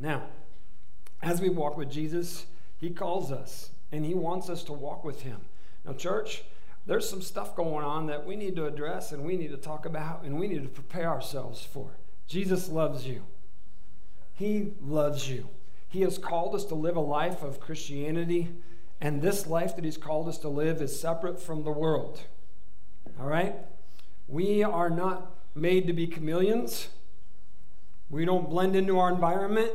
Now, as we walk with Jesus, he calls us and he wants us to walk with him. Now, church, there's some stuff going on that we need to address and we need to talk about and we need to prepare ourselves for. Jesus loves you. He loves you. He has called us to live a life of Christianity, and this life that He's called us to live is separate from the world. All right? We are not made to be chameleons. We don't blend into our environment.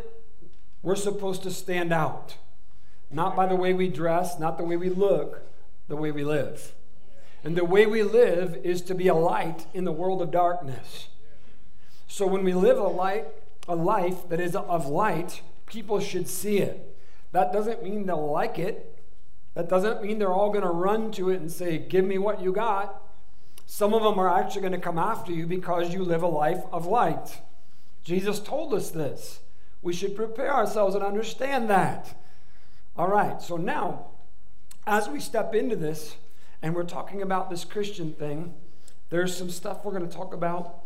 We're supposed to stand out. Not by the way we dress, not the way we look, the way we live. And the way we live is to be a light in the world of darkness. So when we live a light, a life that is of light, people should see it. That doesn't mean they'll like it. That doesn't mean they're all going to run to it and say, "Give me what you got." Some of them are actually going to come after you because you live a life of light. Jesus told us this. We should prepare ourselves and understand that. All right, so now, as we step into this, and we're talking about this Christian thing, there's some stuff we're going to talk about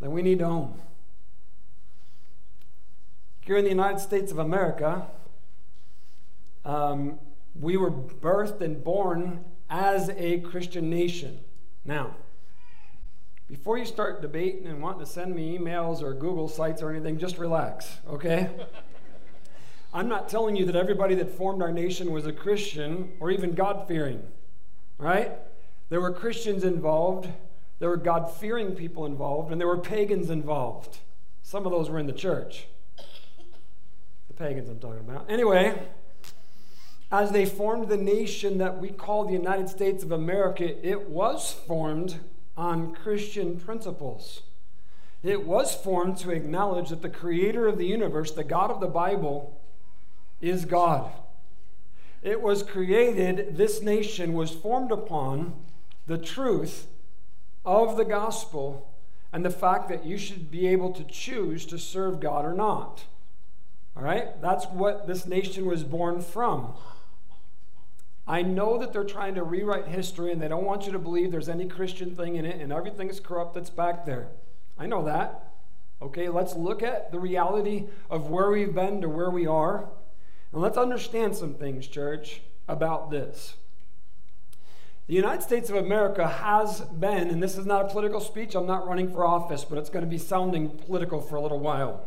that we need to own. Here in the United States of America, um, we were birthed and born as a Christian nation. Now, before you start debating and wanting to send me emails or Google sites or anything, just relax, okay? I'm not telling you that everybody that formed our nation was a Christian or even God fearing, right? There were Christians involved, there were God fearing people involved, and there were pagans involved. Some of those were in the church. The pagans I'm talking about. Anyway, as they formed the nation that we call the United States of America, it was formed on Christian principles. It was formed to acknowledge that the creator of the universe, the God of the Bible, is God. It was created, this nation was formed upon the truth of the gospel and the fact that you should be able to choose to serve God or not. All right? That's what this nation was born from. I know that they're trying to rewrite history and they don't want you to believe there's any Christian thing in it and everything is corrupt that's back there. I know that. Okay, let's look at the reality of where we've been to where we are. And let's understand some things, church, about this. The United States of America has been, and this is not a political speech, I'm not running for office, but it's going to be sounding political for a little while.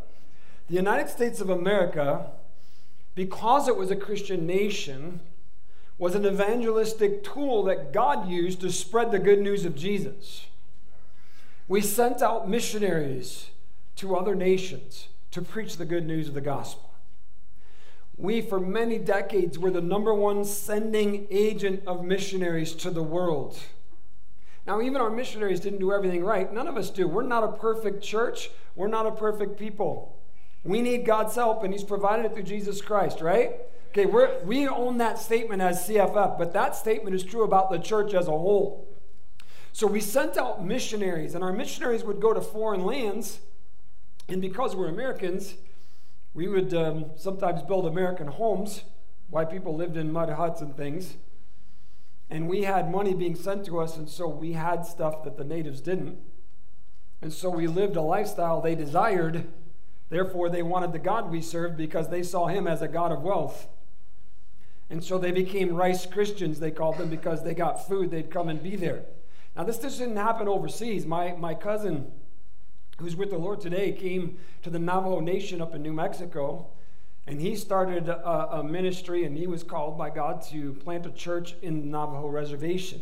The United States of America, because it was a Christian nation, was an evangelistic tool that God used to spread the good news of Jesus. We sent out missionaries to other nations to preach the good news of the gospel. We, for many decades, were the number one sending agent of missionaries to the world. Now, even our missionaries didn't do everything right. None of us do. We're not a perfect church, we're not a perfect people. We need God's help, and He's provided it through Jesus Christ, right? Okay, we're, we own that statement as CFF, but that statement is true about the church as a whole. So we sent out missionaries, and our missionaries would go to foreign lands, and because we're Americans, we would um, sometimes build American homes. Why people lived in mud huts and things. And we had money being sent to us, and so we had stuff that the natives didn't. And so we lived a lifestyle they desired. Therefore, they wanted the God we served because they saw him as a God of wealth. And so they became rice Christians, they called them, because they got food, they'd come and be there. Now, this just didn't happen overseas. My, my cousin, who's with the Lord today, came to the Navajo Nation up in New Mexico, and he started a, a ministry, and he was called by God to plant a church in the Navajo reservation.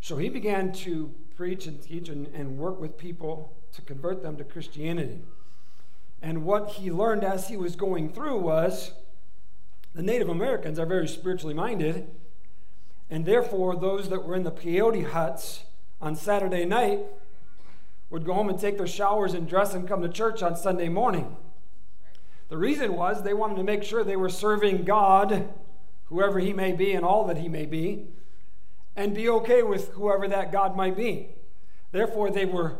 So he began to preach and teach and, and work with people to convert them to Christianity. And what he learned as he was going through was the Native Americans are very spiritually minded, and therefore, those that were in the peyote huts on Saturday night would go home and take their showers and dress and come to church on Sunday morning. The reason was they wanted to make sure they were serving God, whoever He may be and all that He may be, and be okay with whoever that God might be. Therefore, they were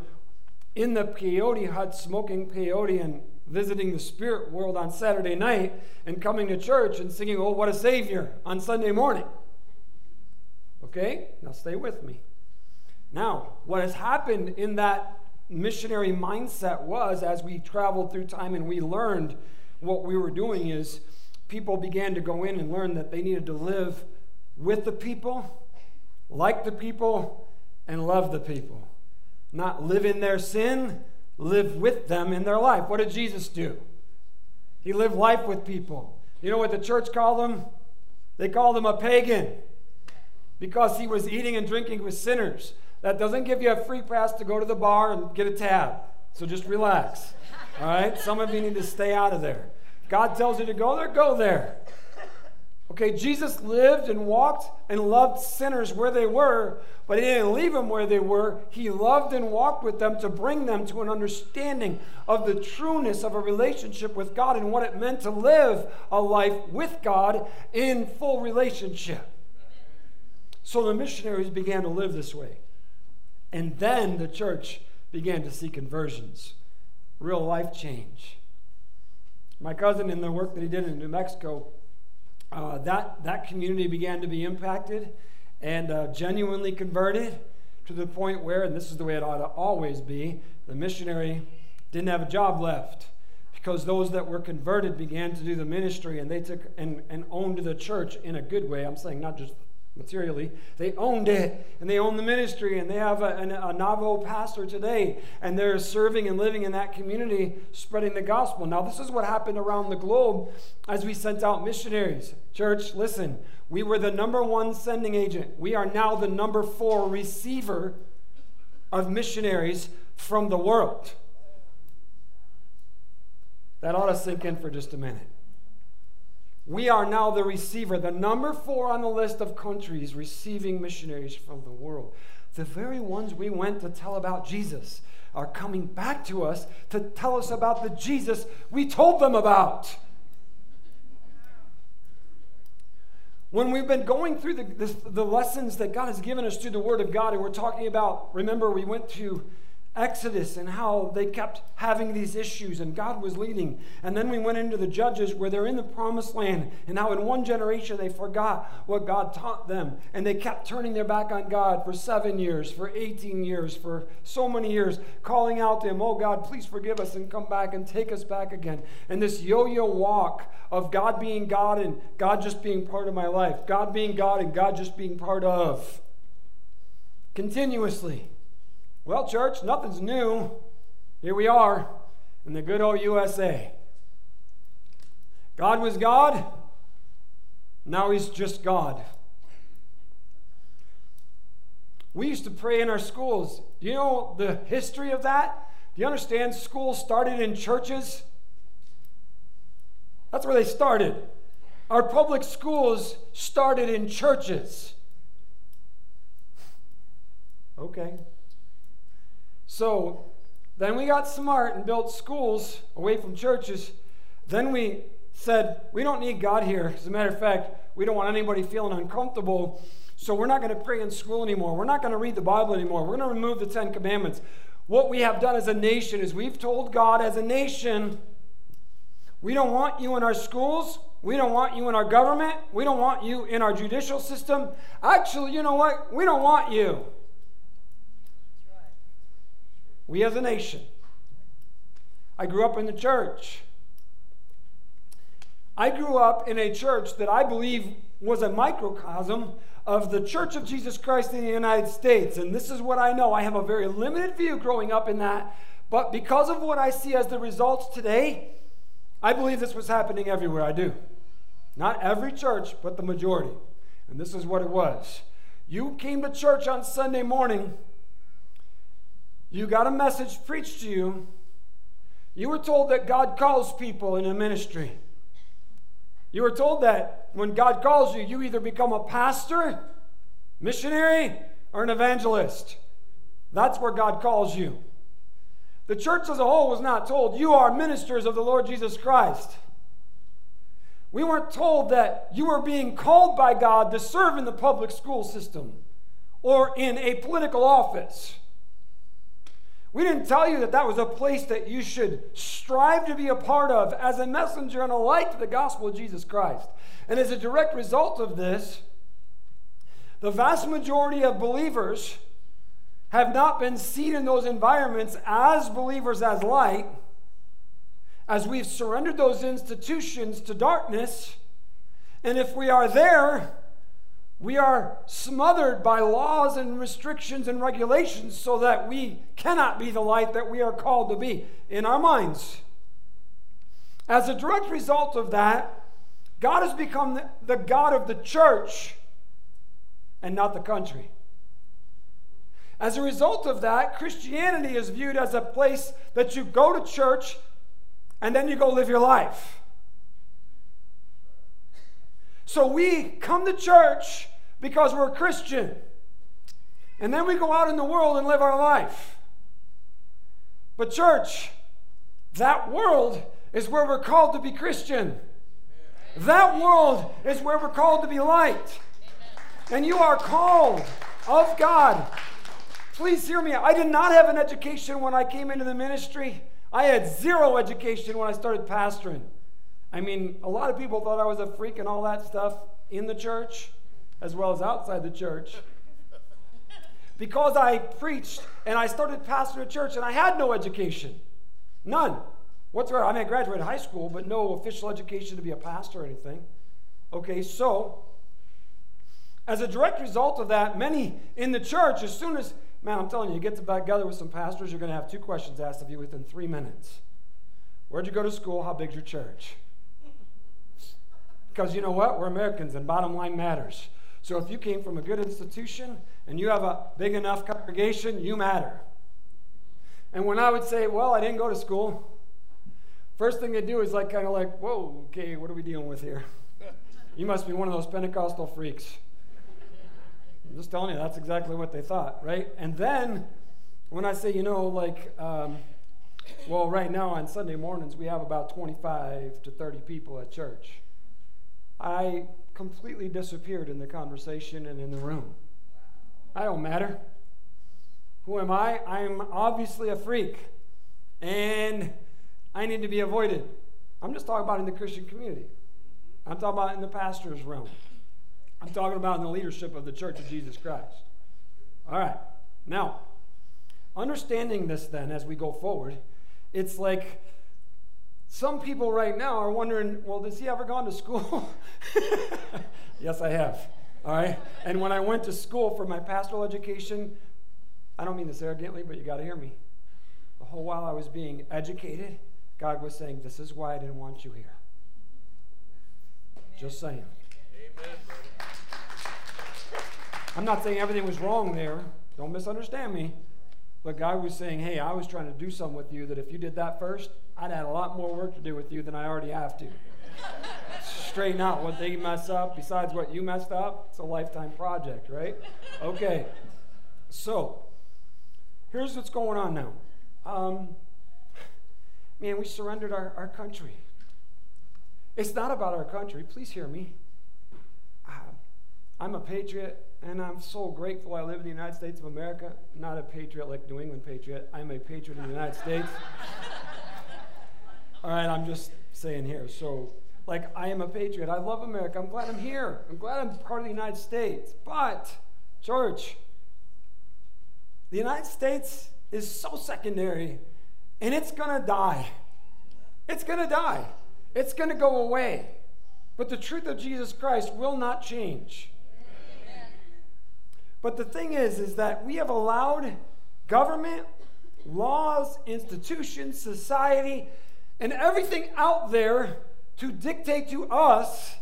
in the peyote hut smoking peyote and visiting the spirit world on Saturday night and coming to church and singing, Oh, what a Savior on Sunday morning. Okay? Now stay with me. Now, what has happened in that missionary mindset was as we traveled through time and we learned what we were doing is people began to go in and learn that they needed to live with the people, like the people, and love the people. Not live in their sin, live with them in their life. What did Jesus do? He lived life with people. You know what the church called him? They called him a pagan because he was eating and drinking with sinners. That doesn't give you a free pass to go to the bar and get a tab. So just relax. All right? Some of you need to stay out of there. God tells you to go there, go there. Okay, Jesus lived and walked and loved sinners where they were, but he didn't leave them where they were. He loved and walked with them to bring them to an understanding of the trueness of a relationship with God and what it meant to live a life with God in full relationship. So the missionaries began to live this way. And then the church began to see conversions, real life change. My cousin, in the work that he did in New Mexico, uh, that, that community began to be impacted and uh, genuinely converted to the point where, and this is the way it ought to always be, the missionary didn't have a job left because those that were converted began to do the ministry and they took and, and owned the church in a good way. I'm saying not just materially. They owned it and they own the ministry and they have a, a, a, Navajo pastor today and they're serving and living in that community, spreading the gospel. Now, this is what happened around the globe as we sent out missionaries. Church, listen, we were the number one sending agent. We are now the number four receiver of missionaries from the world. That ought to sink in for just a minute. We are now the receiver, the number four on the list of countries receiving missionaries from the world. The very ones we went to tell about Jesus are coming back to us to tell us about the Jesus we told them about. When we've been going through the, this, the lessons that God has given us through the Word of God, and we're talking about, remember, we went to Exodus and how they kept having these issues and God was leading. And then we went into the Judges where they're in the promised land and how in one generation they forgot what God taught them and they kept turning their back on God for seven years, for 18 years, for so many years, calling out to Him, Oh God, please forgive us and come back and take us back again. And this yo yo walk of God being God and God just being part of my life, God being God and God just being part of continuously. Well, church, nothing's new. Here we are in the good old USA. God was God, now He's just God. We used to pray in our schools. Do you know the history of that? Do you understand schools started in churches? That's where they started. Our public schools started in churches. Okay. So then we got smart and built schools away from churches. Then we said, we don't need God here. As a matter of fact, we don't want anybody feeling uncomfortable. So we're not going to pray in school anymore. We're not going to read the Bible anymore. We're going to remove the Ten Commandments. What we have done as a nation is we've told God as a nation, we don't want you in our schools. We don't want you in our government. We don't want you in our judicial system. Actually, you know what? We don't want you. We as a nation. I grew up in the church. I grew up in a church that I believe was a microcosm of the Church of Jesus Christ in the United States. And this is what I know. I have a very limited view growing up in that. But because of what I see as the results today, I believe this was happening everywhere. I do. Not every church, but the majority. And this is what it was. You came to church on Sunday morning you got a message preached to you. You were told that God calls people in a ministry. You were told that when God calls you, you either become a pastor, missionary, or an evangelist. That's where God calls you. The church as a whole was not told, you are ministers of the Lord Jesus Christ. We weren't told that you were being called by God to serve in the public school system or in a political office. We didn't tell you that that was a place that you should strive to be a part of as a messenger and a light to the gospel of Jesus Christ. And as a direct result of this, the vast majority of believers have not been seen in those environments as believers as light, as we've surrendered those institutions to darkness, and if we are there, we are smothered by laws and restrictions and regulations so that we cannot be the light that we are called to be in our minds. As a direct result of that, God has become the God of the church and not the country. As a result of that, Christianity is viewed as a place that you go to church and then you go live your life. So we come to church because we're a Christian. And then we go out in the world and live our life. But, church, that world is where we're called to be Christian. That world is where we're called to be light. And you are called of God. Please hear me. I did not have an education when I came into the ministry. I had zero education when I started pastoring. I mean, a lot of people thought I was a freak and all that stuff in the church as well as outside the church. Because I preached and I started pastoring a church and I had no education. None. What's Whatsoever. I mean, I graduated high school, but no official education to be a pastor or anything. Okay, so as a direct result of that, many in the church, as soon as, man, I'm telling you, you get together with some pastors, you're going to have two questions asked of you within three minutes. Where'd you go to school? How big's your church? Because you know what? We're Americans and bottom line matters. So if you came from a good institution and you have a big enough congregation, you matter. And when I would say, well, I didn't go to school, first thing they do is like kind of like, whoa, okay, what are we dealing with here? You must be one of those Pentecostal freaks. I'm just telling you, that's exactly what they thought, right? And then when I say, you know, like, um, well, right now on Sunday mornings, we have about 25 to 30 people at church. I completely disappeared in the conversation and in the room. I don't matter. Who am I? I'm obviously a freak. And I need to be avoided. I'm just talking about in the Christian community. I'm talking about in the pastor's realm. I'm talking about in the leadership of the Church of Jesus Christ. All right. Now, understanding this then as we go forward, it's like some people right now are wondering, well, does he ever gone to school? yes, I have. All right. And when I went to school for my pastoral education, I don't mean this arrogantly, but you got to hear me. The whole while I was being educated, God was saying, This is why I didn't want you here. Just saying. Amen. I'm not saying everything was wrong there. Don't misunderstand me. But God was saying, hey, I was trying to do something with you that if you did that first, I'd had a lot more work to do with you than I already have to. Straighten out what they mess up, besides what you messed up. It's a lifetime project, right? Okay. So, here's what's going on now. Um, man, we surrendered our, our country. It's not about our country. Please hear me. Uh, I'm a patriot. And I'm so grateful I live in the United States of America. Not a patriot like New England patriot. I'm a patriot in the United States. All right, I'm just saying here. So, like, I am a patriot. I love America. I'm glad I'm here. I'm glad I'm part of the United States. But, church, the United States is so secondary and it's going to die. It's going to die. It's going to go away. But the truth of Jesus Christ will not change. But the thing is, is that we have allowed government, laws, institutions, society, and everything out there to dictate to us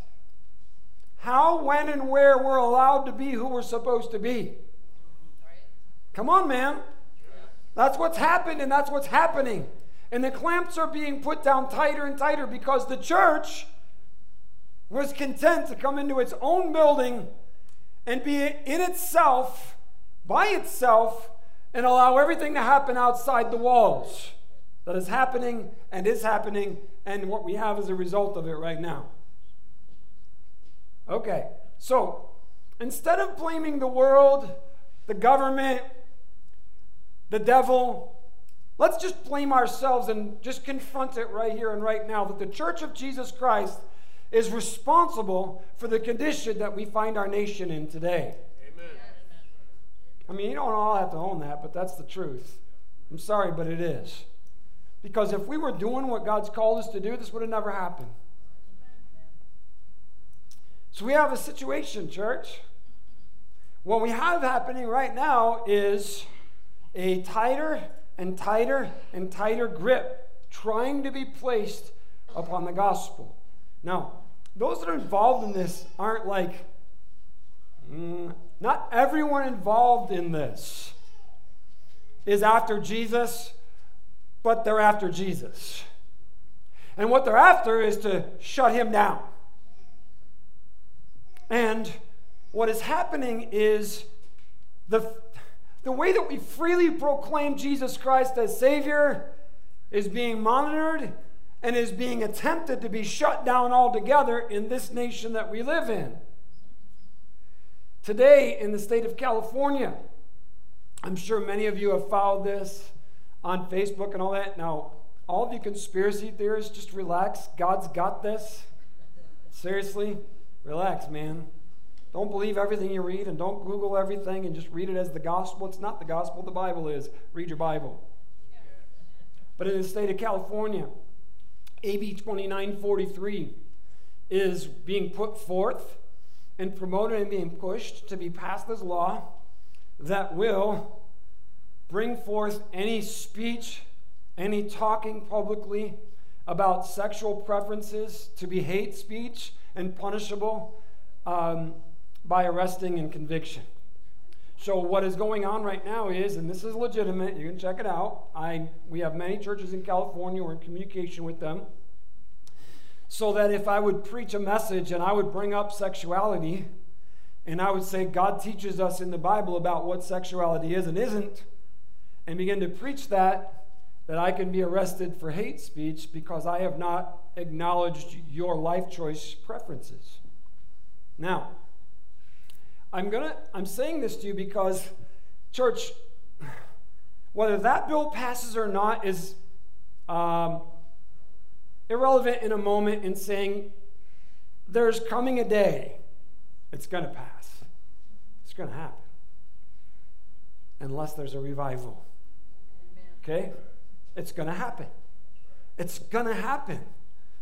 how, when, and where we're allowed to be who we're supposed to be. Come on, man. That's what's happened, and that's what's happening. And the clamps are being put down tighter and tighter because the church was content to come into its own building and be in itself, by itself, and allow everything to happen outside the walls that is happening and is happening, and what we have as a result of it right now. Okay, so instead of blaming the world, the government, the devil, let's just blame ourselves and just confront it right here and right now that the church of Jesus Christ is responsible for the condition that we find our nation in today. Amen. I mean, you don't all have to own that, but that's the truth. I'm sorry, but it is. Because if we were doing what God's called us to do, this would have never happened. So we have a situation, church. What we have happening right now is a tighter and tighter and tighter grip trying to be placed upon the gospel. Now, those that are involved in this aren't like, mm, not everyone involved in this is after Jesus, but they're after Jesus. And what they're after is to shut him down. And what is happening is the, the way that we freely proclaim Jesus Christ as Savior is being monitored and is being attempted to be shut down altogether in this nation that we live in. Today, in the state of California, I'm sure many of you have followed this on Facebook and all that. Now, all of you conspiracy theorists, just relax. God's got this. Seriously, relax, man. Don't believe everything you read and don't Google everything and just read it as the gospel. It's not the gospel, the Bible is. Read your Bible. But in the state of California, AB 2943 is being put forth and promoted and being pushed to be passed as law that will bring forth any speech, any talking publicly about sexual preferences to be hate speech and punishable um, by arresting and conviction. So what is going on right now is, and this is legitimate, you can check it out. I we have many churches in California, we're in communication with them. So that if I would preach a message and I would bring up sexuality, and I would say God teaches us in the Bible about what sexuality is and isn't, and begin to preach that, that I can be arrested for hate speech because I have not acknowledged your life choice preferences. Now, I'm gonna I'm saying this to you because, church, whether that bill passes or not is um, irrelevant in a moment in saying there's coming a day it's going to pass. It's going to happen. Unless there's a revival. Okay? It's going to happen. It's going to happen.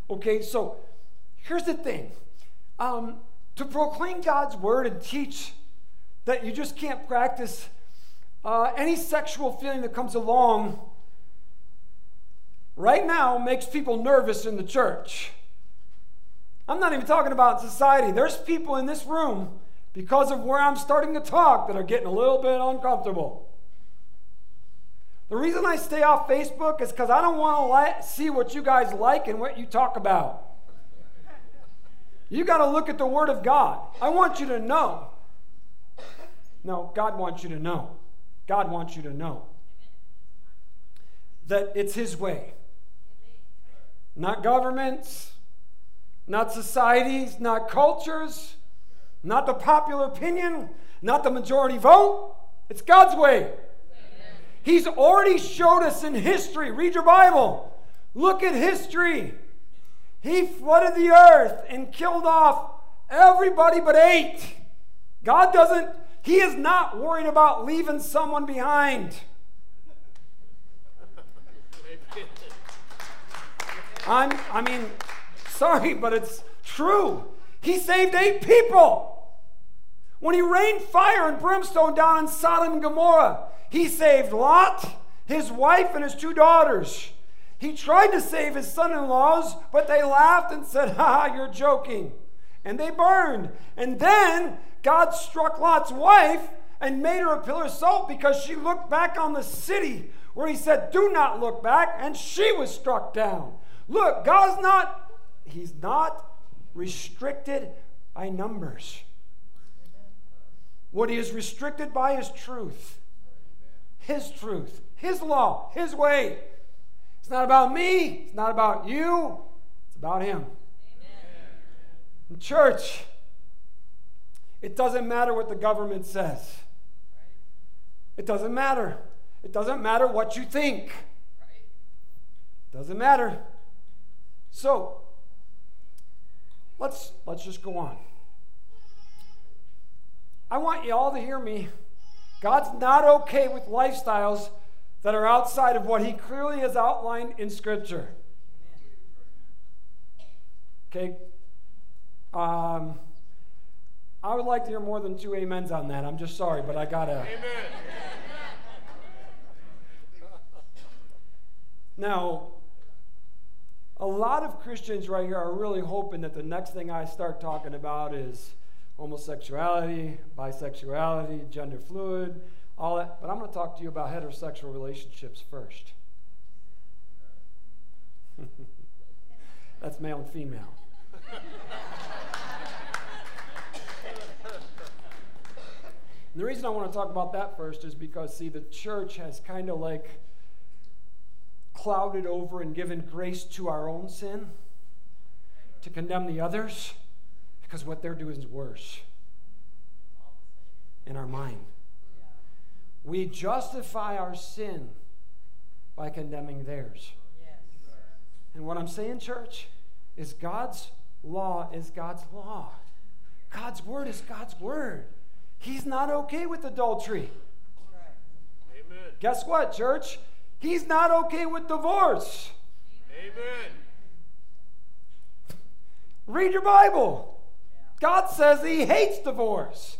Okay, so here's the thing um, to proclaim God's word and teach that you just can't practice uh, any sexual feeling that comes along right now makes people nervous in the church. I'm not even talking about society. There's people in this room, because of where I'm starting to talk, that are getting a little bit uncomfortable. The reason I stay off Facebook is because I don't want to see what you guys like and what you talk about. You got to look at the Word of God. I want you to know. No, God wants you to know. God wants you to know that it's His way. Not governments, not societies, not cultures, not the popular opinion, not the majority vote. It's God's way. He's already showed us in history. Read your Bible. Look at history. He flooded the earth and killed off everybody but eight. God doesn't, He is not worried about leaving someone behind. I'm, I mean, sorry, but it's true. He saved eight people. When he rained fire and brimstone down on Sodom and Gomorrah, he saved Lot, his wife, and his two daughters. He tried to save his son in laws, but they laughed and said, Ha, you're joking. And they burned. And then God struck Lot's wife and made her a pillar of salt because she looked back on the city where he said, Do not look back. And she was struck down. Look, God's not, He's not restricted by numbers. What He is restricted by is truth. His truth, His law, His way. It's not about me. It's not about you. It's about Him. In church, it doesn't matter what the government says. It doesn't matter. It doesn't matter what you think. It doesn't matter. So, let's let's just go on. I want you all to hear me God's not okay with lifestyles that are outside of what He clearly has outlined in Scripture. Okay? Um, I would like to hear more than two amens on that. I'm just sorry, but I gotta. Amen. Now, a lot of Christians right here are really hoping that the next thing I start talking about is homosexuality, bisexuality, gender fluid, all that. But I'm going to talk to you about heterosexual relationships first. That's male and female. And the reason I want to talk about that first is because, see, the church has kind of like clouded over and given grace to our own sin to condemn the others because what they're doing is worse in our mind. We justify our sin by condemning theirs. And what I'm saying, church, is God's law is God's law. God's word is God's word. He's not okay with adultery. Amen. Guess what, church? He's not okay with divorce. Amen. Read your Bible. God says he hates divorce.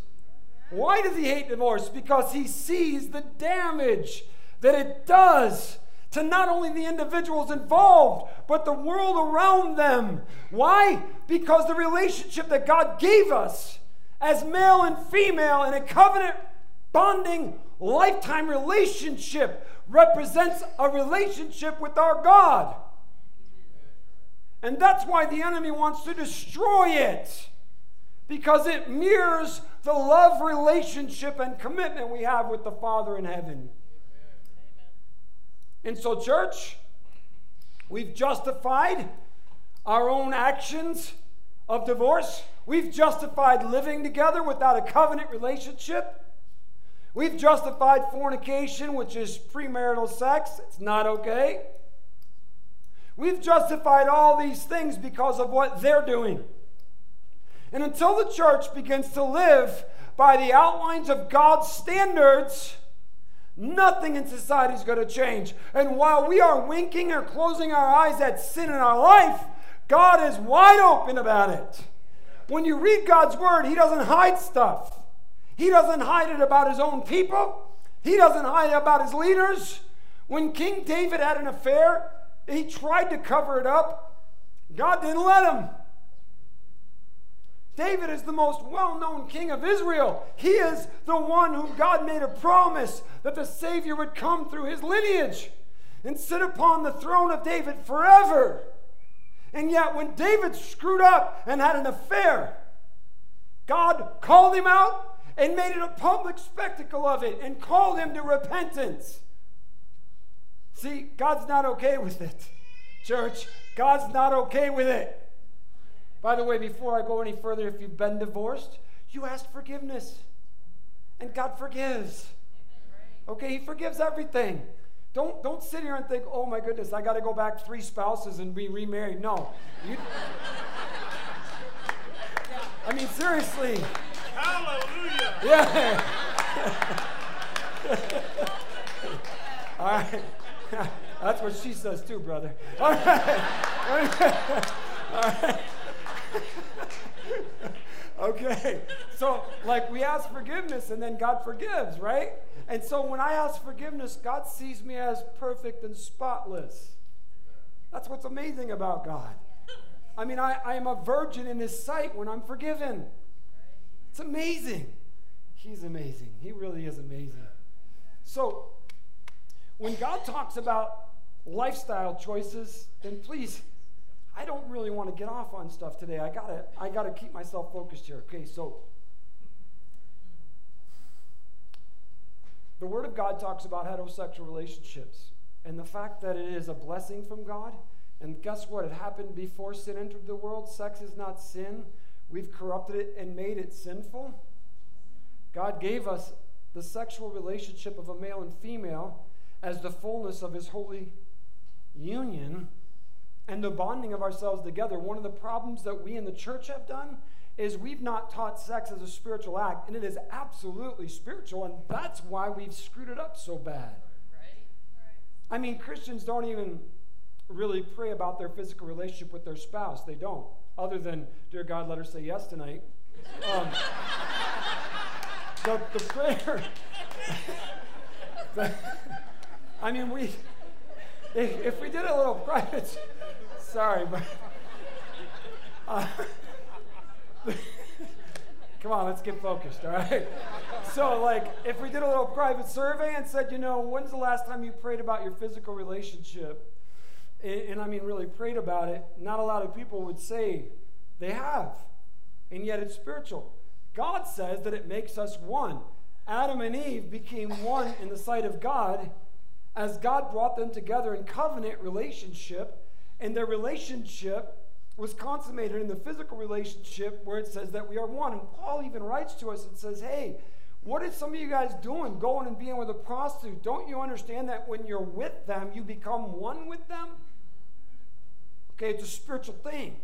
Why does he hate divorce? Because he sees the damage that it does to not only the individuals involved, but the world around them. Why? Because the relationship that God gave us as male and female in a covenant bonding lifetime relationship represents a relationship with our God. And that's why the enemy wants to destroy it. Because it mirrors the love relationship and commitment we have with the Father in heaven. And so, church, we've justified our own actions of divorce. We've justified living together without a covenant relationship. We've justified fornication, which is premarital sex. It's not okay. We've justified all these things because of what they're doing. And until the church begins to live by the outlines of God's standards, nothing in society is going to change. And while we are winking or closing our eyes at sin in our life, God is wide open about it. When you read God's word, He doesn't hide stuff. He doesn't hide it about his own people, he doesn't hide it about his leaders. When King David had an affair, he tried to cover it up. God didn't let him. David is the most well known king of Israel. He is the one whom God made a promise that the Savior would come through his lineage and sit upon the throne of David forever. And yet, when David screwed up and had an affair, God called him out and made it a public spectacle of it and called him to repentance. See, God's not okay with it. Church, God's not okay with it. By the way, before I go any further, if you've been divorced, you ask forgiveness. And God forgives. Okay, He forgives everything. Don't, don't sit here and think, oh my goodness, I got to go back three spouses and be remarried. No. You, I mean, seriously. Hallelujah. Yeah. All right. That's what she says too, brother. All right. All right. okay. So, like, we ask forgiveness and then God forgives, right? And so, when I ask forgiveness, God sees me as perfect and spotless. That's what's amazing about God. I mean, I, I am a virgin in His sight when I'm forgiven. It's amazing. He's amazing. He really is amazing. So, when God talks about lifestyle choices, then please, I don't really want to get off on stuff today. I gotta, I gotta keep myself focused here. Okay, so the Word of God talks about heterosexual relationships and the fact that it is a blessing from God. And guess what? It happened before sin entered the world. Sex is not sin. We've corrupted it and made it sinful. God gave us the sexual relationship of a male and female as the fullness of his holy union. And the bonding of ourselves together. One of the problems that we in the church have done is we've not taught sex as a spiritual act, and it is absolutely spiritual, and that's why we've screwed it up so bad. I mean, Christians don't even really pray about their physical relationship with their spouse. They don't, other than, Dear God, let her say yes tonight. Um, the, the prayer. the, I mean, we, if, if, we did a little private, sorry, but. Uh, come on, let's get focused, all right? So, like, if we did a little private survey and said, you know, when's the last time you prayed about your physical relationship? And, and I mean, really prayed about it, not a lot of people would say they have. And yet it's spiritual. God says that it makes us one. Adam and Eve became one in the sight of God as God brought them together in covenant relationship, and their relationship was consummated in the physical relationship where it says that we are one. And Paul even writes to us and says, Hey, what are some of you guys doing going and being with a prostitute? Don't you understand that when you're with them, you become one with them? Okay, it's a spiritual thing.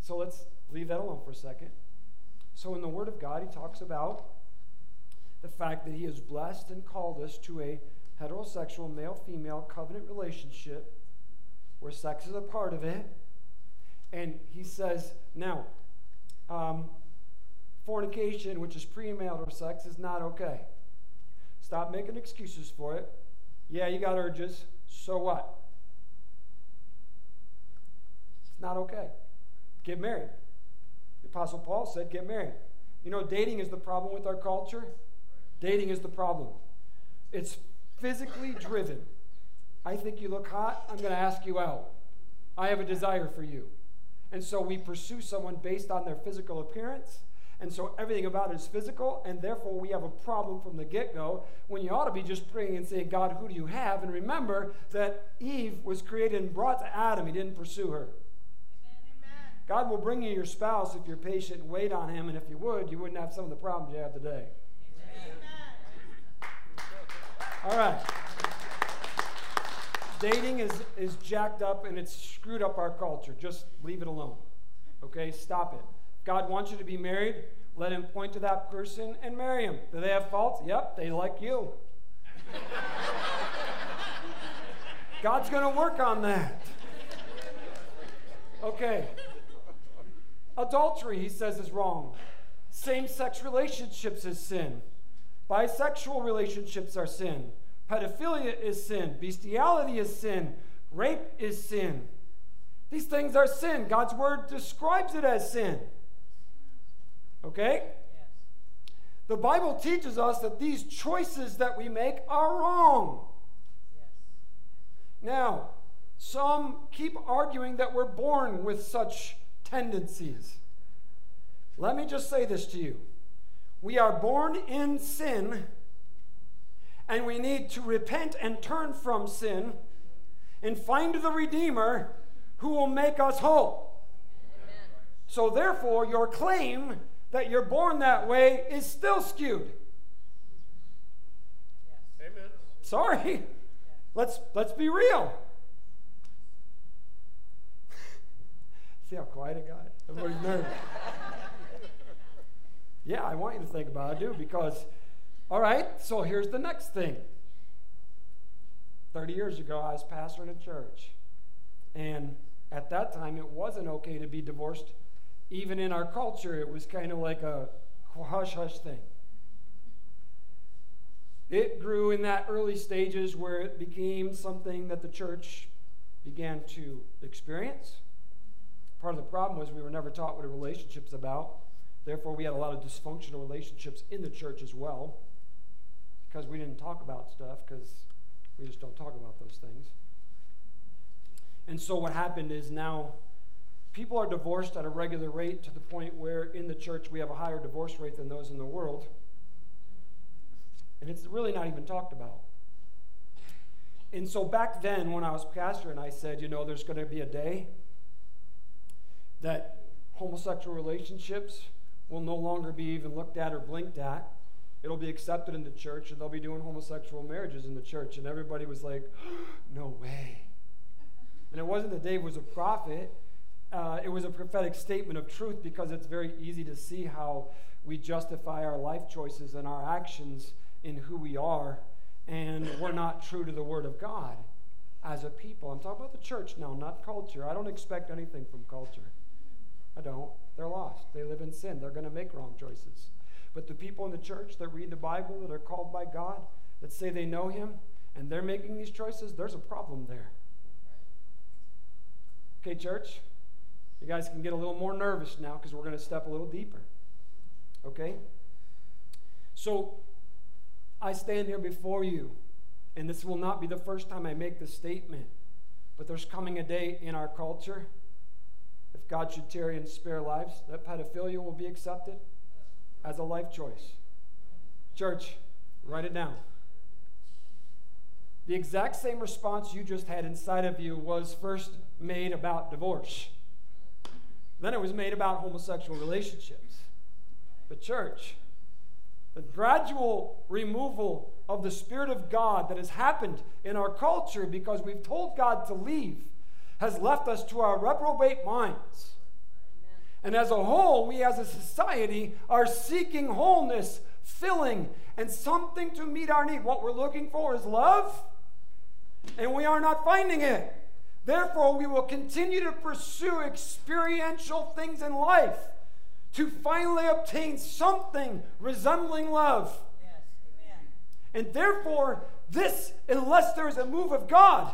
So let's leave that alone for a second. So, in the Word of God, he talks about the fact that he has blessed and called us to a heterosexual male female covenant relationship where sex is a part of it. And he says, now, um, fornication, which is premarital sex, is not okay. Stop making excuses for it. Yeah, you got urges. So what? It's not okay. Get married. The Apostle Paul said, get married. You know, dating is the problem with our culture. Dating is the problem. It's physically driven. I think you look hot, I'm going to ask you out. I have a desire for you. And so we pursue someone based on their physical appearance. And so everything about it is physical, and therefore we have a problem from the get go when you ought to be just praying and saying, God, who do you have? And remember that Eve was created and brought to Adam. He didn't pursue her. God will bring you your spouse if you're patient and wait on him, and if you would, you wouldn't have some of the problems you have today. All right. Dating is, is jacked up and it's screwed up our culture. Just leave it alone. Okay? Stop it. God wants you to be married. Let him point to that person and marry him. Do they have faults? Yep, they like you. God's going to work on that. Okay. Adultery, he says, is wrong. Same sex relationships is sin. Bisexual relationships are sin. Pedophilia is sin. Bestiality is sin. Rape is sin. These things are sin. God's word describes it as sin. Okay? Yes. The Bible teaches us that these choices that we make are wrong. Yes. Now, some keep arguing that we're born with such tendencies. Let me just say this to you. We are born in sin, and we need to repent and turn from sin and find the Redeemer who will make us whole. Amen. So, therefore, your claim that you're born that way is still skewed. Yes. Amen. Sorry. Let's, let's be real. See how quiet it got? Everybody's nervous. Yeah, I want you to think about it, I do, because, all right, so here's the next thing. 30 years ago, I was pastoring a church. And at that time, it wasn't okay to be divorced. Even in our culture, it was kind of like a hush hush thing. It grew in that early stages where it became something that the church began to experience Part of the problem was we were never taught what a relationship's about. Therefore, we had a lot of dysfunctional relationships in the church as well because we didn't talk about stuff because we just don't talk about those things. And so, what happened is now people are divorced at a regular rate to the point where in the church we have a higher divorce rate than those in the world. And it's really not even talked about. And so, back then, when I was pastor, and I said, you know, there's going to be a day that homosexual relationships will no longer be even looked at or blinked at. It'll be accepted in the church, and they'll be doing homosexual marriages in the church. And everybody was like, no way. And it wasn't that Dave was a prophet, uh, it was a prophetic statement of truth because it's very easy to see how we justify our life choices and our actions in who we are, and we're not true to the Word of God as a people. I'm talking about the church now, not culture. I don't expect anything from culture. I don't. They're lost. They live in sin. They're going to make wrong choices. But the people in the church that read the Bible, that are called by God, that say they know Him, and they're making these choices, there's a problem there. Okay, church? You guys can get a little more nervous now because we're going to step a little deeper. Okay? So, I stand here before you, and this will not be the first time I make this statement, but there's coming a day in our culture, if God should tarry and spare lives, that pedophilia will be accepted as a life choice. Church, write it down. The exact same response you just had inside of you was first made about divorce. Then it was made about homosexual relationships. The church, the gradual removal of the Spirit of God that has happened in our culture because we've told God to leave has left us to our reprobate minds. And as a whole, we as a society are seeking wholeness, filling, and something to meet our need. What we're looking for is love, and we are not finding it. Therefore, we will continue to pursue experiential things in life to finally obtain something resembling love. Yes, and therefore, this, unless there is a move of God,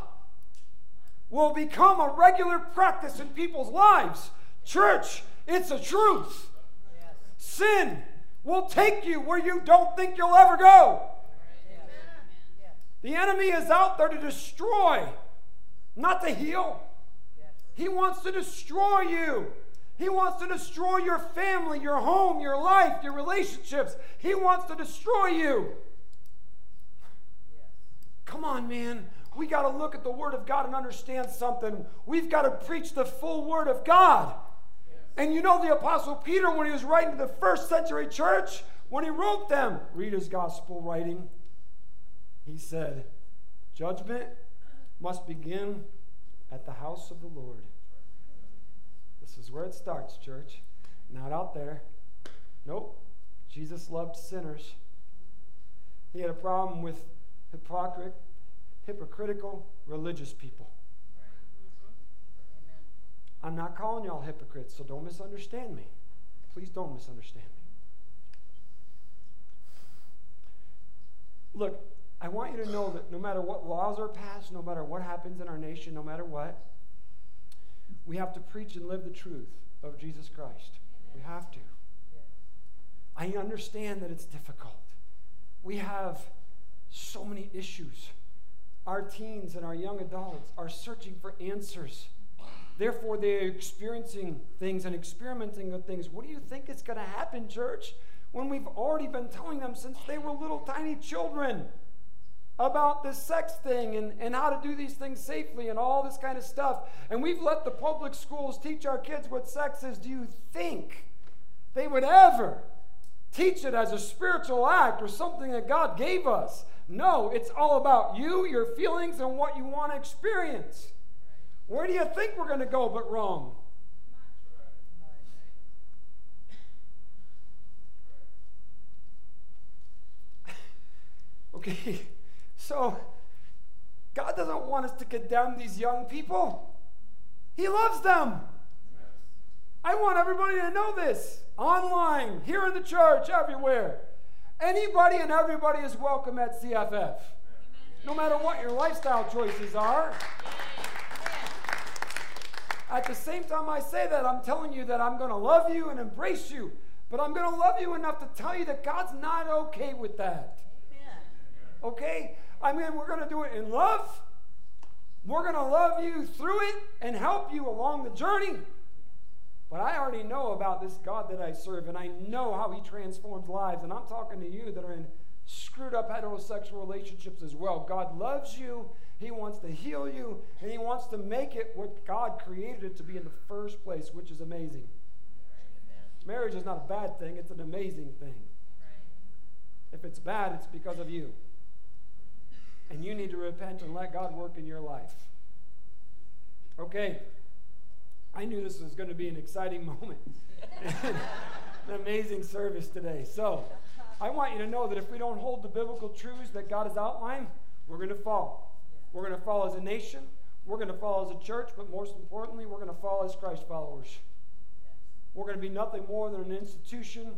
will become a regular practice in people's lives. Church, it's a truth. Sin will take you where you don't think you'll ever go. The enemy is out there to destroy not to heal. He wants to destroy you. He wants to destroy your family, your home, your life, your relationships. He wants to destroy you. Come on, man. We got to look at the Word of God and understand something. We've got to preach the full Word of God. And you know, the Apostle Peter, when he was writing to the first century church, when he wrote them, read his gospel writing, he said, Judgment must begin at the house of the Lord. This is where it starts, church. Not out there. Nope. Jesus loved sinners. He had a problem with hypocrite, hypocritical religious people. I'm not calling y'all hypocrites, so don't misunderstand me. Please don't misunderstand me. Look, I want you to know that no matter what laws are passed, no matter what happens in our nation, no matter what, we have to preach and live the truth of Jesus Christ. We have to. I understand that it's difficult. We have so many issues. Our teens and our young adults are searching for answers. Therefore, they're experiencing things and experimenting with things. What do you think is going to happen, church, when we've already been telling them since they were little tiny children? about this sex thing and, and how to do these things safely and all this kind of stuff. And we've let the public schools teach our kids what sex is. Do you think they would ever teach it as a spiritual act or something that God gave us? No, it's all about you, your feelings, and what you want to experience. Where do you think we're going to go but wrong? okay. So, God doesn't want us to condemn these young people. He loves them. I want everybody to know this online, here in the church, everywhere. Anybody and everybody is welcome at CFF, no matter what your lifestyle choices are. At the same time, I say that, I'm telling you that I'm going to love you and embrace you, but I'm going to love you enough to tell you that God's not okay with that. Okay? I mean, we're going to do it in love. We're going to love you through it and help you along the journey. But I already know about this God that I serve, and I know how He transforms lives. And I'm talking to you that are in screwed up heterosexual relationships as well. God loves you, He wants to heal you, and He wants to make it what God created it to be in the first place, which is amazing. Marriage is not a bad thing, it's an amazing thing. If it's bad, it's because of you. And you need to repent and let God work in your life. Okay. I knew this was going to be an exciting moment. an amazing service today. So, I want you to know that if we don't hold the biblical truths that God has outlined, we're going to fall. We're going to fall as a nation. We're going to fall as a church, but most importantly, we're going to fall as Christ followers. We're going to be nothing more than an institution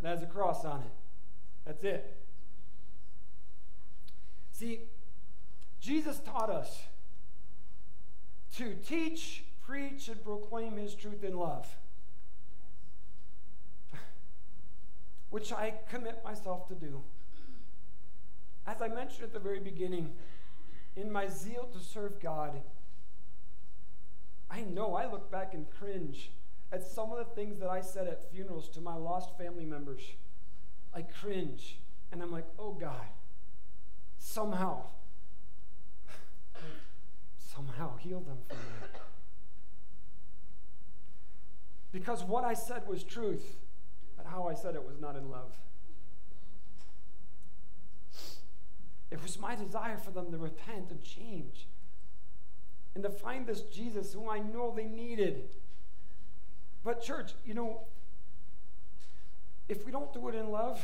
that has a cross on it. That's it. See, Jesus taught us to teach, preach, and proclaim his truth in love, which I commit myself to do. As I mentioned at the very beginning, in my zeal to serve God, I know I look back and cringe at some of the things that I said at funerals to my lost family members. I cringe. And I'm like, oh God, somehow, somehow heal them from that. Because what I said was truth, but how I said it was not in love. It was my desire for them to repent and change and to find this Jesus who I know they needed. But, church, you know, if we don't do it in love,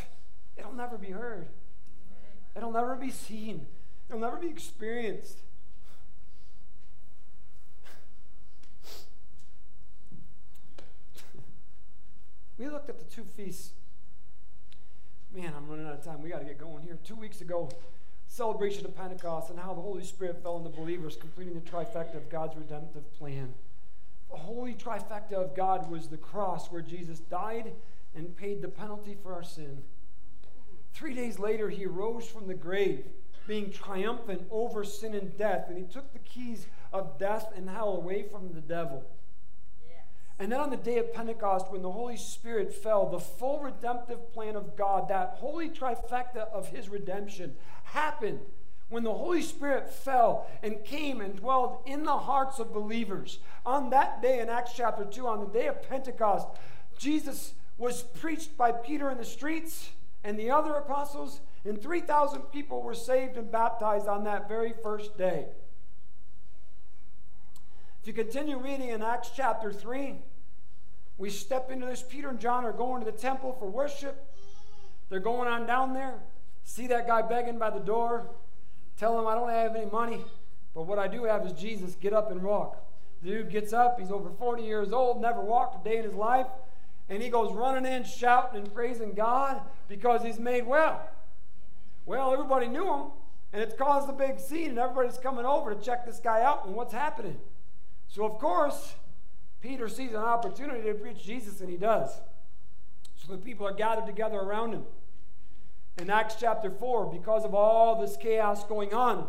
it'll never be heard. It'll never be seen. It'll never be experienced. We looked at the two feasts. Man, I'm running out of time. We got to get going here. Two weeks ago, celebration of Pentecost and how the Holy Spirit fell on the believers, completing the trifecta of God's redemptive plan. The holy trifecta of God was the cross where Jesus died and paid the penalty for our sin. Three days later, he rose from the grave, being triumphant over sin and death, and he took the keys of death and hell away from the devil. And then on the day of Pentecost, when the Holy Spirit fell, the full redemptive plan of God, that holy trifecta of his redemption, happened when the Holy Spirit fell and came and dwelled in the hearts of believers. On that day in Acts chapter 2, on the day of Pentecost, Jesus was preached by Peter in the streets and the other apostles, and 3,000 people were saved and baptized on that very first day. If you continue reading in Acts chapter 3, we step into this. Peter and John are going to the temple for worship. They're going on down there. See that guy begging by the door. Tell him, I don't have any money, but what I do have is Jesus. Get up and walk. The dude gets up. He's over 40 years old, never walked a day in his life. And he goes running in, shouting and praising God because he's made well. Well, everybody knew him, and it's caused a big scene, and everybody's coming over to check this guy out and what's happening. So, of course, Peter sees an opportunity to preach Jesus, and he does. So the people are gathered together around him. In Acts chapter 4, because of all this chaos going on,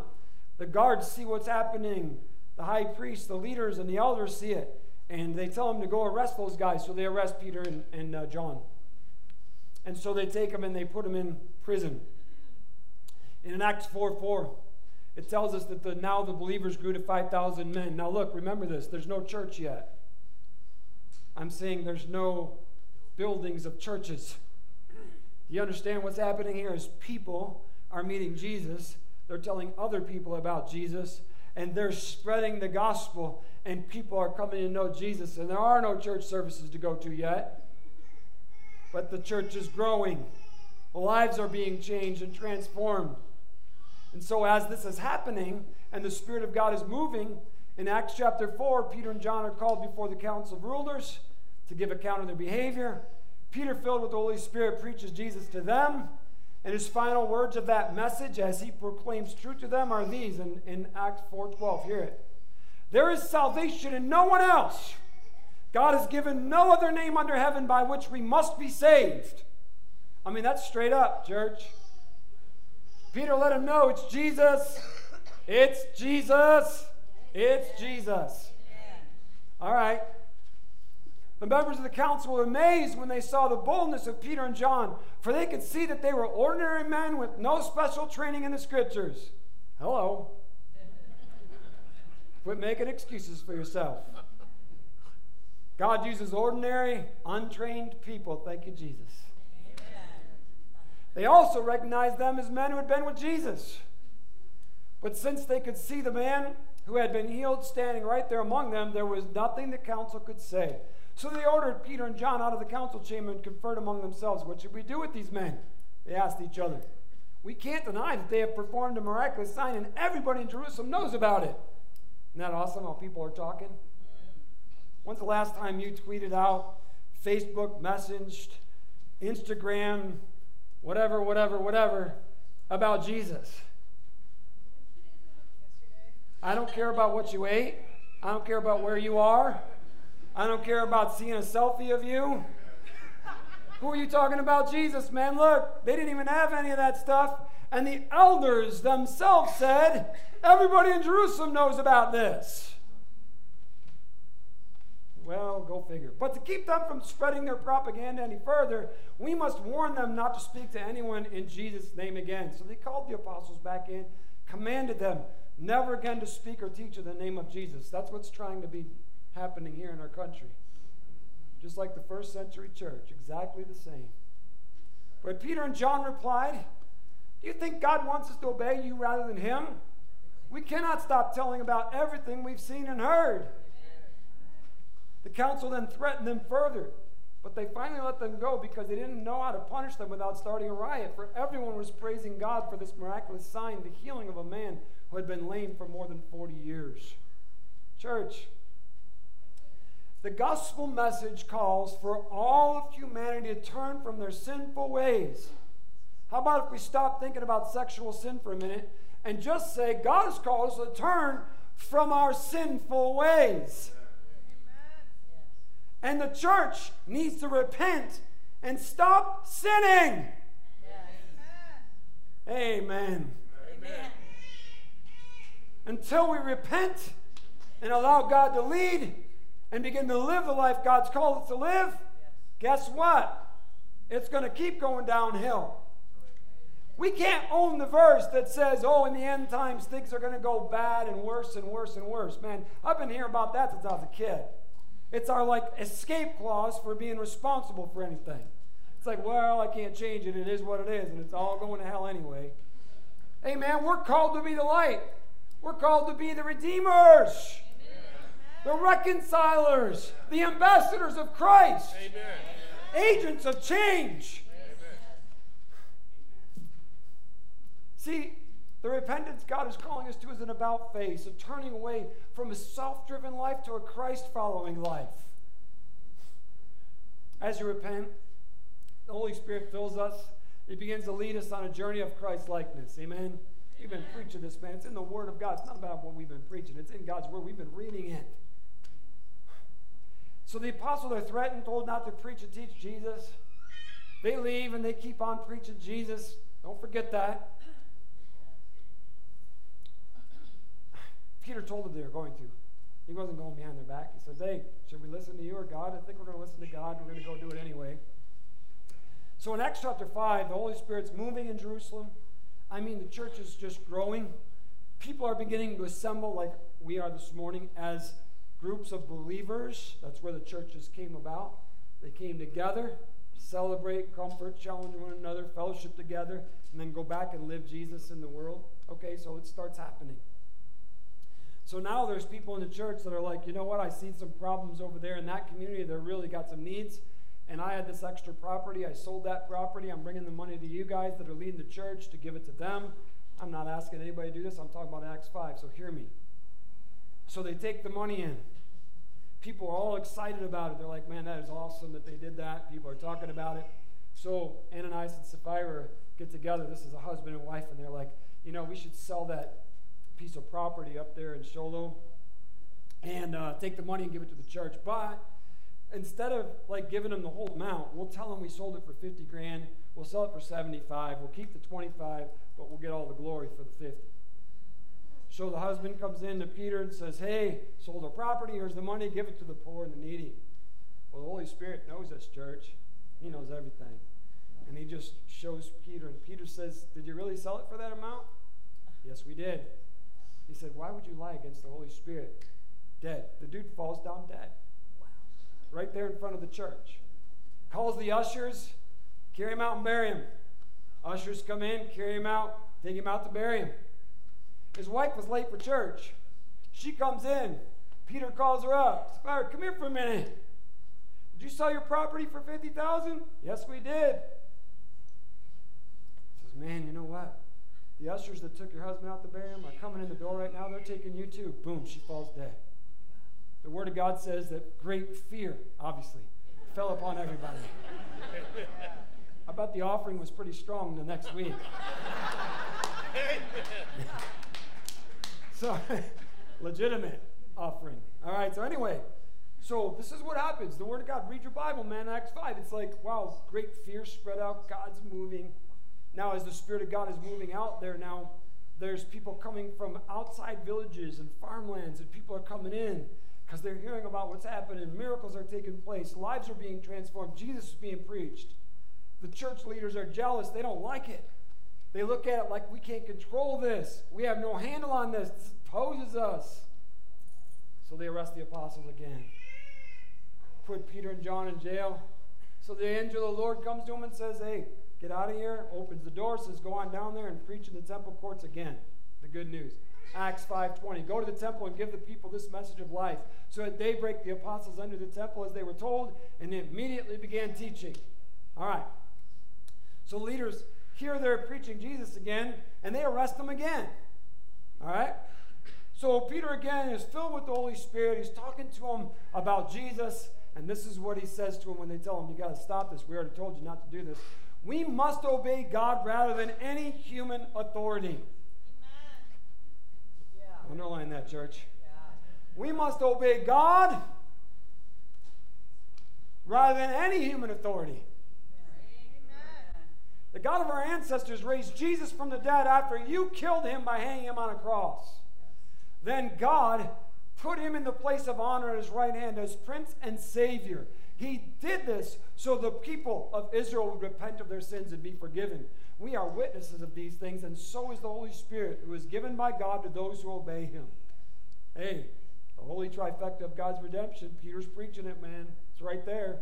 the guards see what's happening. The high priest, the leaders, and the elders see it. And they tell him to go arrest those guys. So they arrest Peter and, and uh, John. And so they take them and they put them in prison. And in Acts 4 4, it tells us that the, now the believers grew to 5,000 men. Now, look, remember this there's no church yet. I'm saying there's no buildings of churches. Do you understand what's happening here? Is people are meeting Jesus, they're telling other people about Jesus, and they're spreading the gospel and people are coming to know Jesus. And there are no church services to go to yet, but the church is growing. Lives are being changed and transformed. And so, as this is happening and the Spirit of God is moving, in Acts chapter 4, Peter and John are called before the council of rulers to give account of their behavior. Peter, filled with the Holy Spirit, preaches Jesus to them. And his final words of that message as he proclaims truth to them are these in, in Acts 4.12. Hear it. There is salvation in no one else. God has given no other name under heaven by which we must be saved. I mean, that's straight up, church. Peter let him know it's Jesus. It's Jesus. It's Jesus. All right. The members of the council were amazed when they saw the boldness of Peter and John, for they could see that they were ordinary men with no special training in the scriptures. Hello. Quit making excuses for yourself. God uses ordinary, untrained people. Thank you, Jesus. They also recognized them as men who had been with Jesus. But since they could see the man who had been healed standing right there among them, there was nothing the council could say. So they ordered Peter and John out of the council chamber and conferred among themselves. What should we do with these men? They asked each other. We can't deny that they have performed a miraculous sign, and everybody in Jerusalem knows about it. Isn't that awesome how people are talking? When's the last time you tweeted out, Facebook messaged, Instagram, whatever, whatever, whatever, about Jesus? I don't care about what you ate. I don't care about where you are. I don't care about seeing a selfie of you. Who are you talking about? Jesus, man. Look, they didn't even have any of that stuff. And the elders themselves said, Everybody in Jerusalem knows about this. Well, go figure. But to keep them from spreading their propaganda any further, we must warn them not to speak to anyone in Jesus' name again. So they called the apostles back in, commanded them never again to speak or teach in the name of Jesus. That's what's trying to be happening here in our country. Just like the first century church, exactly the same. But Peter and John replied, Do you think God wants us to obey you rather than him? We cannot stop telling about everything we've seen and heard. The council then threatened them further, but they finally let them go because they didn't know how to punish them without starting a riot, for everyone was praising God for this miraculous sign, the healing of a man who had been lame for more than 40 years. Church, the gospel message calls for all of humanity to turn from their sinful ways. How about if we stop thinking about sexual sin for a minute and just say, God has called us to turn from our sinful ways? And the church needs to repent and stop sinning. Amen. Amen. Until we repent and allow God to lead and begin to live the life God's called us to live, guess what? It's going to keep going downhill. We can't own the verse that says, oh, in the end times, things are going to go bad and worse and worse and worse. Man, I've been hearing about that since I was a kid. It's our like escape clause for being responsible for anything. It's like, well, I can't change it. It is what it is, and it's all going to hell anyway. Hey, man, we're called to be the light. We're called to be the redeemers, the reconcilers, the ambassadors of Christ, Amen. agents of change. Amen. See, the repentance God is calling us to is an about face, a turning away from a self driven life to a Christ following life. As you repent, the Holy Spirit fills us. It begins to lead us on a journey of Christ likeness. Amen. We've been preaching this, man. It's in the Word of God. It's not about what we've been preaching, it's in God's Word. We've been reading it. So the apostles are threatened, told not to preach and teach Jesus. They leave and they keep on preaching Jesus. Don't forget that. Peter told them they were going to. He wasn't going behind their back. He said, Hey, should we listen to you or God? I think we're going to listen to God. We're going to go do it anyway. So in Acts chapter 5, the Holy Spirit's moving in Jerusalem. I mean, the church is just growing. People are beginning to assemble like we are this morning as groups of believers. That's where the churches came about. They came together, celebrate, comfort, challenge one another, fellowship together, and then go back and live Jesus in the world. Okay, so it starts happening. So now there's people in the church that are like, you know what, I see some problems over there in that community. They're really got some needs. And I had this extra property. I sold that property. I'm bringing the money to you guys that are leading the church to give it to them. I'm not asking anybody to do this. I'm talking about Acts 5, so hear me. So they take the money in. People are all excited about it. They're like, man, that is awesome that they did that. People are talking about it. So Ananias and Sapphira get together. This is a husband and wife, and they're like, you know, we should sell that piece of property up there in Shiloh and uh, take the money and give it to the church. But instead of like giving them the whole amount, we'll tell them we sold it for 50 grand. We'll sell it for 75. We'll keep the 25, but we'll get all the glory for the 50. So the husband comes in to Peter and says, Hey, sold our property. Here's the money. Give it to the poor and the needy. Well, the Holy Spirit knows this church. He knows everything. And he just shows Peter. And Peter says, Did you really sell it for that amount? Yes, we did. He said, Why would you lie against the Holy Spirit? Dead. The dude falls down dead. Wow. Right there in front of the church. Calls the ushers, carry him out and bury him. Ushers come in, carry him out, take him out to bury him. His wife was late for church. She comes in. Peter calls her up. Says, come here for a minute. Did you sell your property for 50000 Yes, we did. Says, man, you know what? The ushers that took your husband out to bury are coming in the door right now. They're taking you too. Boom, she falls dead. The Word of God says that great fear, obviously, fell upon everybody. I bet the offering was pretty strong the next week. so, legitimate offering. All right, so anyway, so this is what happens. The Word of God, read your Bible, man, Acts 5. It's like, wow, great fear spread out, God's moving. Now, as the Spirit of God is moving out there, now there's people coming from outside villages and farmlands, and people are coming in because they're hearing about what's happening. Miracles are taking place, lives are being transformed, Jesus is being preached. The church leaders are jealous, they don't like it. They look at it like we can't control this, we have no handle on this, this opposes us. So they arrest the apostles again, put Peter and John in jail. So the angel of the Lord comes to him and says, Hey, get out of here, opens the door, says, Go on down there and preach in the temple courts again. The good news. Acts 5:20. Go to the temple and give the people this message of life. So at daybreak, the apostles entered the temple as they were told, and immediately began teaching. All right. So leaders hear they're preaching Jesus again, and they arrest them again. All right. So Peter again is filled with the Holy Spirit. He's talking to them about Jesus, and this is what he says to them when they tell him, "You got to stop this. We already told you not to do this. We must obey God rather than any human authority." Underline that, church. We must obey God rather than any human authority. The God of our ancestors raised Jesus from the dead after you killed him by hanging him on a cross. Then God put him in the place of honor at his right hand as Prince and Savior. He did this so the people of Israel would repent of their sins and be forgiven. We are witnesses of these things, and so is the Holy Spirit, who is given by God to those who obey him. Hey, the holy trifecta of God's redemption. Peter's preaching it, man. It's right there.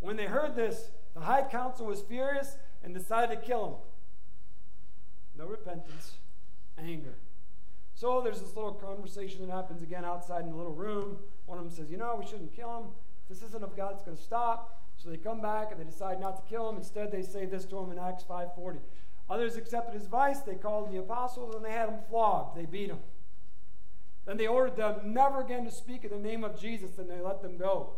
When they heard this, the high council was furious and decided to kill him. No repentance, anger. So there's this little conversation that happens again outside in the little room. One of them says, You know, we shouldn't kill him. If this isn't of God, it's going to stop. So they come back and they decide not to kill him. Instead, they say this to him in Acts 5.40. Others accepted his advice. They called the apostles and they had him flogged. They beat him. Then they ordered them never again to speak in the name of Jesus and they let them go.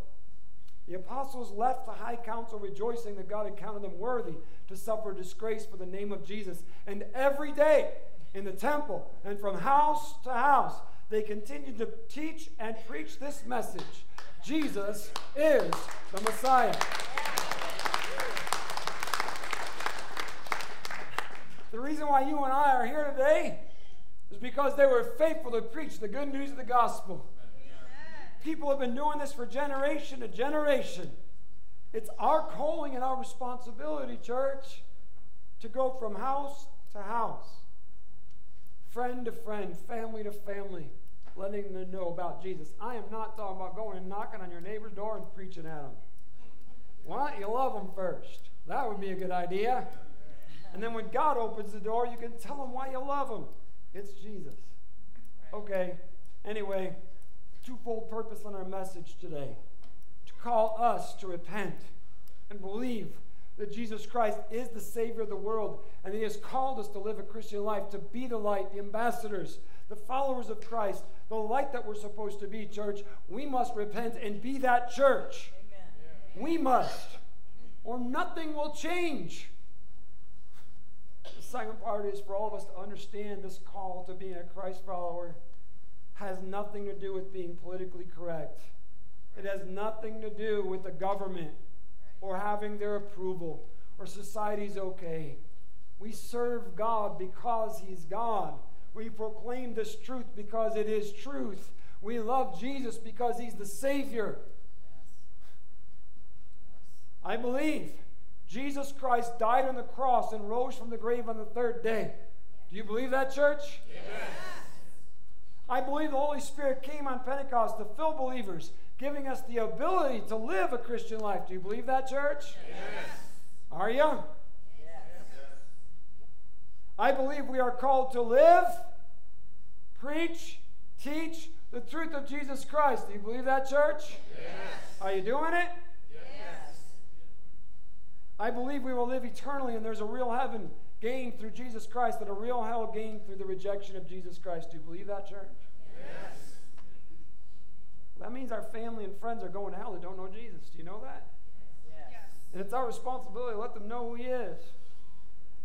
The apostles left the high council rejoicing that God had counted them worthy to suffer disgrace for the name of Jesus. And every day in the temple and from house to house, they continued to teach and preach this message Jesus is the Messiah. The reason why you and I are here today is because they were faithful to preach the good news of the gospel. People have been doing this for generation to generation. It's our calling and our responsibility, church, to go from house to house, friend to friend, family to family letting them know about Jesus. I am not talking about going and knocking on your neighbor's door and preaching at them. Why don't you love them first? That would be a good idea. And then when God opens the door, you can tell them why you love them. It's Jesus. Okay. Anyway, twofold purpose on our message today to call us to repent and believe that Jesus Christ is the Savior of the world and He has called us to live a Christian life, to be the light, the ambassadors, the followers of Christ, the light that we're supposed to be, church, we must repent and be that church. Amen. We must, or nothing will change. The second part is for all of us to understand this call to being a Christ follower has nothing to do with being politically correct. It has nothing to do with the government or having their approval or society's okay. We serve God because He's God. We proclaim this truth because it is truth. We love Jesus because he's the Savior. I believe Jesus Christ died on the cross and rose from the grave on the third day. Do you believe that, church? Yes. I believe the Holy Spirit came on Pentecost to fill believers, giving us the ability to live a Christian life. Do you believe that, church? Yes. Are you? I believe we are called to live, preach, teach the truth of Jesus Christ. Do you believe that, church? Yes. Are you doing it? Yes. I believe we will live eternally and there's a real heaven gained through Jesus Christ and a real hell gained through the rejection of Jesus Christ. Do you believe that, church? Yes. That means our family and friends are going to hell that don't know Jesus. Do you know that? Yes. And it's our responsibility to let them know who He is.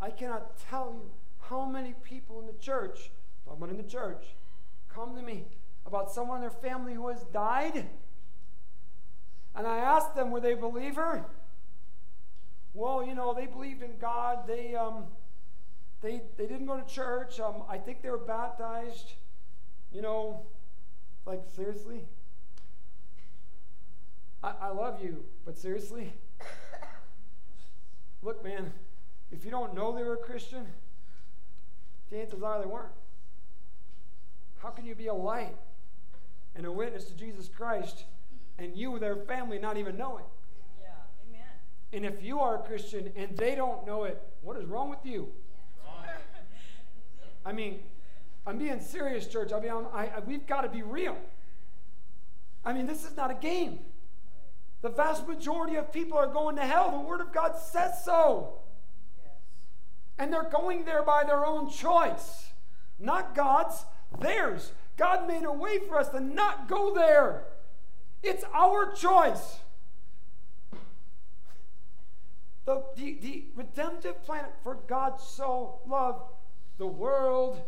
I cannot tell you how many people in the church, about in the church, come to me about someone in their family who has died. And I asked them, were they a believer? Well, you know, they believed in God. They, um, they, they didn't go to church. Um, I think they were baptized. You know, like, seriously? I, I love you, but seriously? Look, man, if you don't know they were a Christian, chances are they weren't. How can you be a light and a witness to Jesus Christ and you, with their family, not even know it? Yeah. Amen. And if you are a Christian and they don't know it, what is wrong with you? I mean, I'm being serious, church. I mean, I, I, we've got to be real. I mean, this is not a game. The vast majority of people are going to hell. The Word of God says so. And they're going there by their own choice, not God's, theirs. God made a way for us to not go there. It's our choice. The, the, the redemptive plan for God so loved the world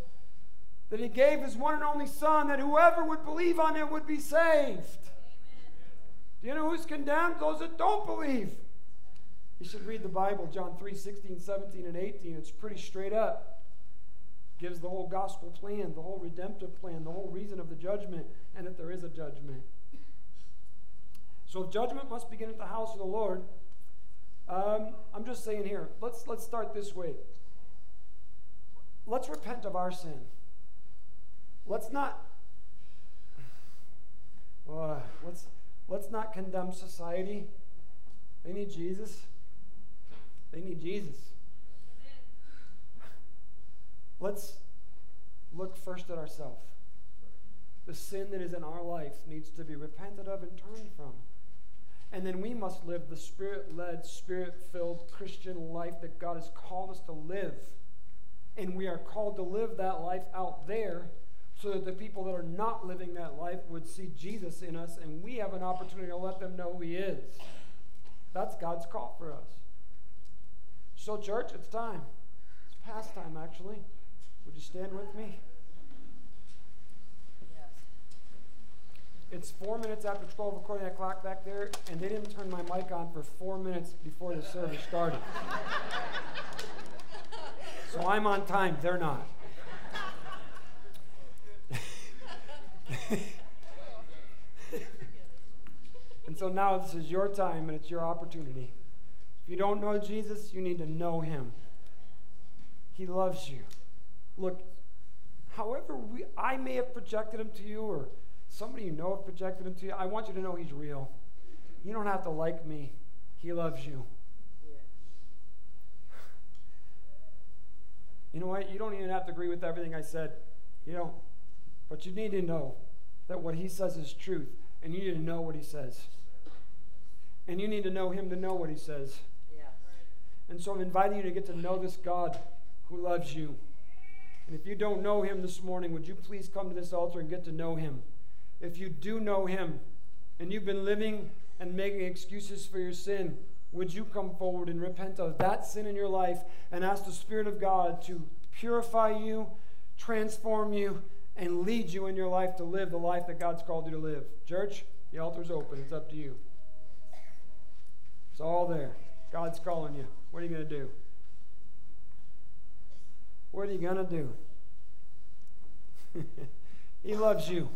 that he gave his one and only Son, that whoever would believe on him would be saved. Do you know who's condemned? Those that don't believe. You should read the Bible, John 3 16, 17, and 18. It's pretty straight up. Gives the whole gospel plan, the whole redemptive plan, the whole reason of the judgment, and that there is a judgment. So judgment must begin at the house of the Lord, um, I'm just saying here, let's, let's start this way. Let's repent of our sin. Let's not, uh, let's, let's not condemn society. They need Jesus. They need Jesus. Let's look first at ourselves. The sin that is in our life needs to be repented of and turned from. And then we must live the spirit led, spirit filled Christian life that God has called us to live. And we are called to live that life out there so that the people that are not living that life would see Jesus in us and we have an opportunity to let them know He is. That's God's call for us. So, church, it's time. It's past time, actually. Would you stand with me? Yes. It's four minutes after 12 according to that clock back there, and they didn't turn my mic on for four minutes before the service started. so I'm on time, they're not. and so now this is your time and it's your opportunity. If you don't know Jesus, you need to know him. He loves you. Look, however we, I may have projected him to you or somebody you know have projected him to you, I want you to know he's real. You don't have to like me. He loves you. You know what? You don't even have to agree with everything I said. You don't. But you need to know that what he says is truth, and you need to know what he says. And you need to know him to know what he says. And so I'm inviting you to get to know this God who loves you. And if you don't know him this morning, would you please come to this altar and get to know him? If you do know him and you've been living and making excuses for your sin, would you come forward and repent of that sin in your life and ask the Spirit of God to purify you, transform you, and lead you in your life to live the life that God's called you to live? Church, the altar's open. It's up to you. It's all there. God's calling you. What are you going to do? What are you going to do? he loves you.